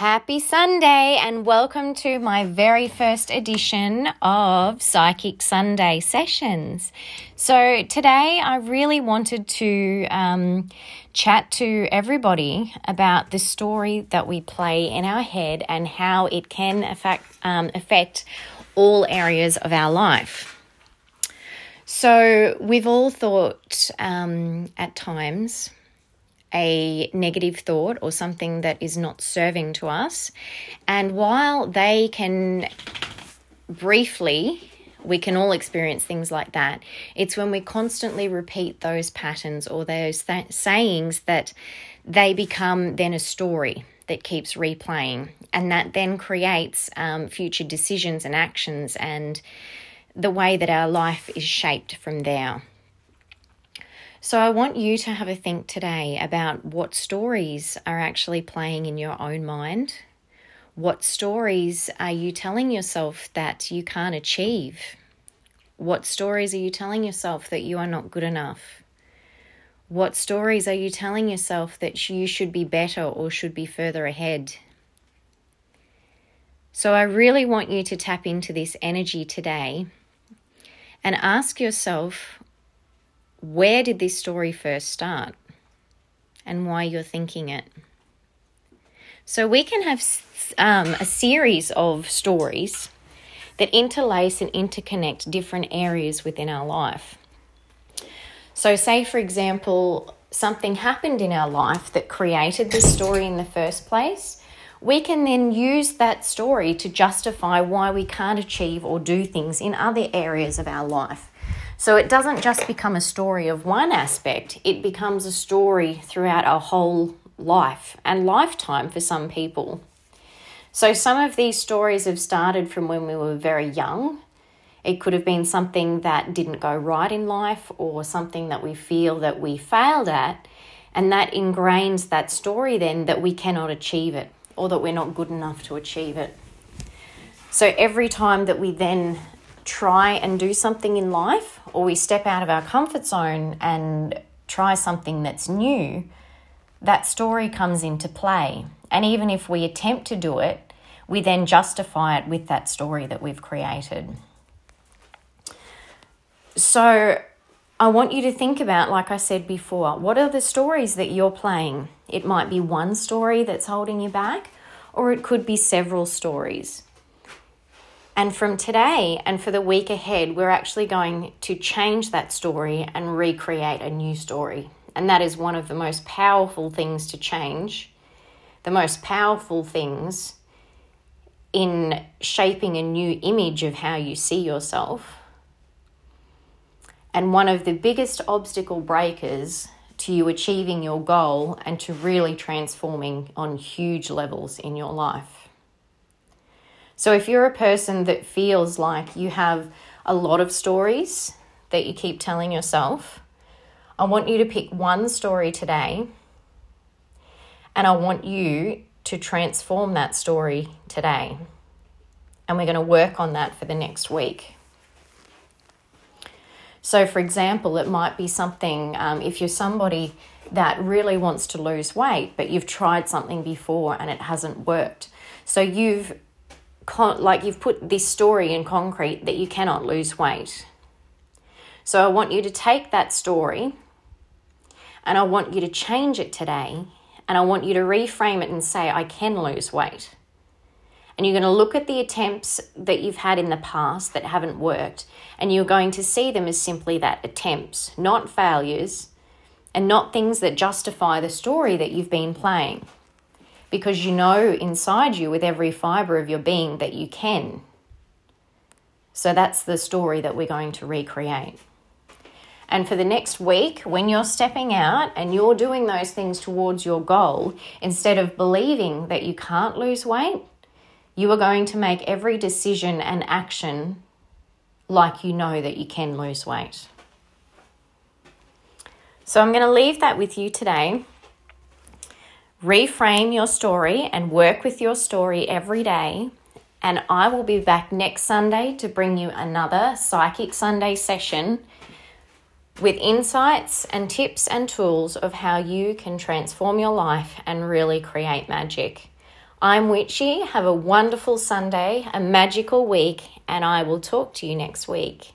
Happy Sunday and welcome to my very first edition of Psychic Sunday sessions. So, today I really wanted to um, chat to everybody about the story that we play in our head and how it can affect, um, affect all areas of our life. So, we've all thought um, at times a negative thought or something that is not serving to us. And while they can briefly, we can all experience things like that, it's when we constantly repeat those patterns or those th- sayings that they become then a story that keeps replaying. And that then creates um, future decisions and actions and the way that our life is shaped from there. So, I want you to have a think today about what stories are actually playing in your own mind. What stories are you telling yourself that you can't achieve? What stories are you telling yourself that you are not good enough? What stories are you telling yourself that you should be better or should be further ahead? So, I really want you to tap into this energy today and ask yourself where did this story first start and why you're thinking it. So we can have um, a series of stories that interlace and interconnect different areas within our life. So, say for example, something happened in our life that created this story in the first place. We can then use that story to justify why we can't achieve or do things in other areas of our life. So it doesn't just become a story of one aspect, it becomes a story throughout our whole life and lifetime for some people. So some of these stories have started from when we were very young. It could have been something that didn't go right in life or something that we feel that we failed at, and that ingrains that story then that we cannot achieve it or that we're not good enough to achieve it. So every time that we then try and do something in life or we step out of our comfort zone and try something that's new, that story comes into play. And even if we attempt to do it, we then justify it with that story that we've created. So, I want you to think about, like I said before, what are the stories that you're playing? It might be one story that's holding you back, or it could be several stories. And from today and for the week ahead, we're actually going to change that story and recreate a new story. And that is one of the most powerful things to change, the most powerful things in shaping a new image of how you see yourself. And one of the biggest obstacle breakers to you achieving your goal and to really transforming on huge levels in your life. So if you're a person that feels like you have a lot of stories that you keep telling yourself, I want you to pick one story today and I want you to transform that story today. And we're going to work on that for the next week. So, for example, it might be something um, if you're somebody that really wants to lose weight, but you've tried something before and it hasn't worked. So, you've con- like you've put this story in concrete that you cannot lose weight. So I want you to take that story and I want you to change it today and I want you to reframe it and say, I can lose weight. And you're going to look at the attempts that you've had in the past that haven't worked, and you're going to see them as simply that attempts, not failures, and not things that justify the story that you've been playing because you know inside you with every fiber of your being that you can. So that's the story that we're going to recreate. And for the next week, when you're stepping out and you're doing those things towards your goal, instead of believing that you can't lose weight, you are going to make every decision and action like you know that you can lose weight. So I'm going to leave that with you today reframe your story and work with your story every day. And I will be back next Sunday to bring you another Psychic Sunday session with insights and tips and tools of how you can transform your life and really create magic. I'm Witchy. Have a wonderful Sunday, a magical week, and I will talk to you next week.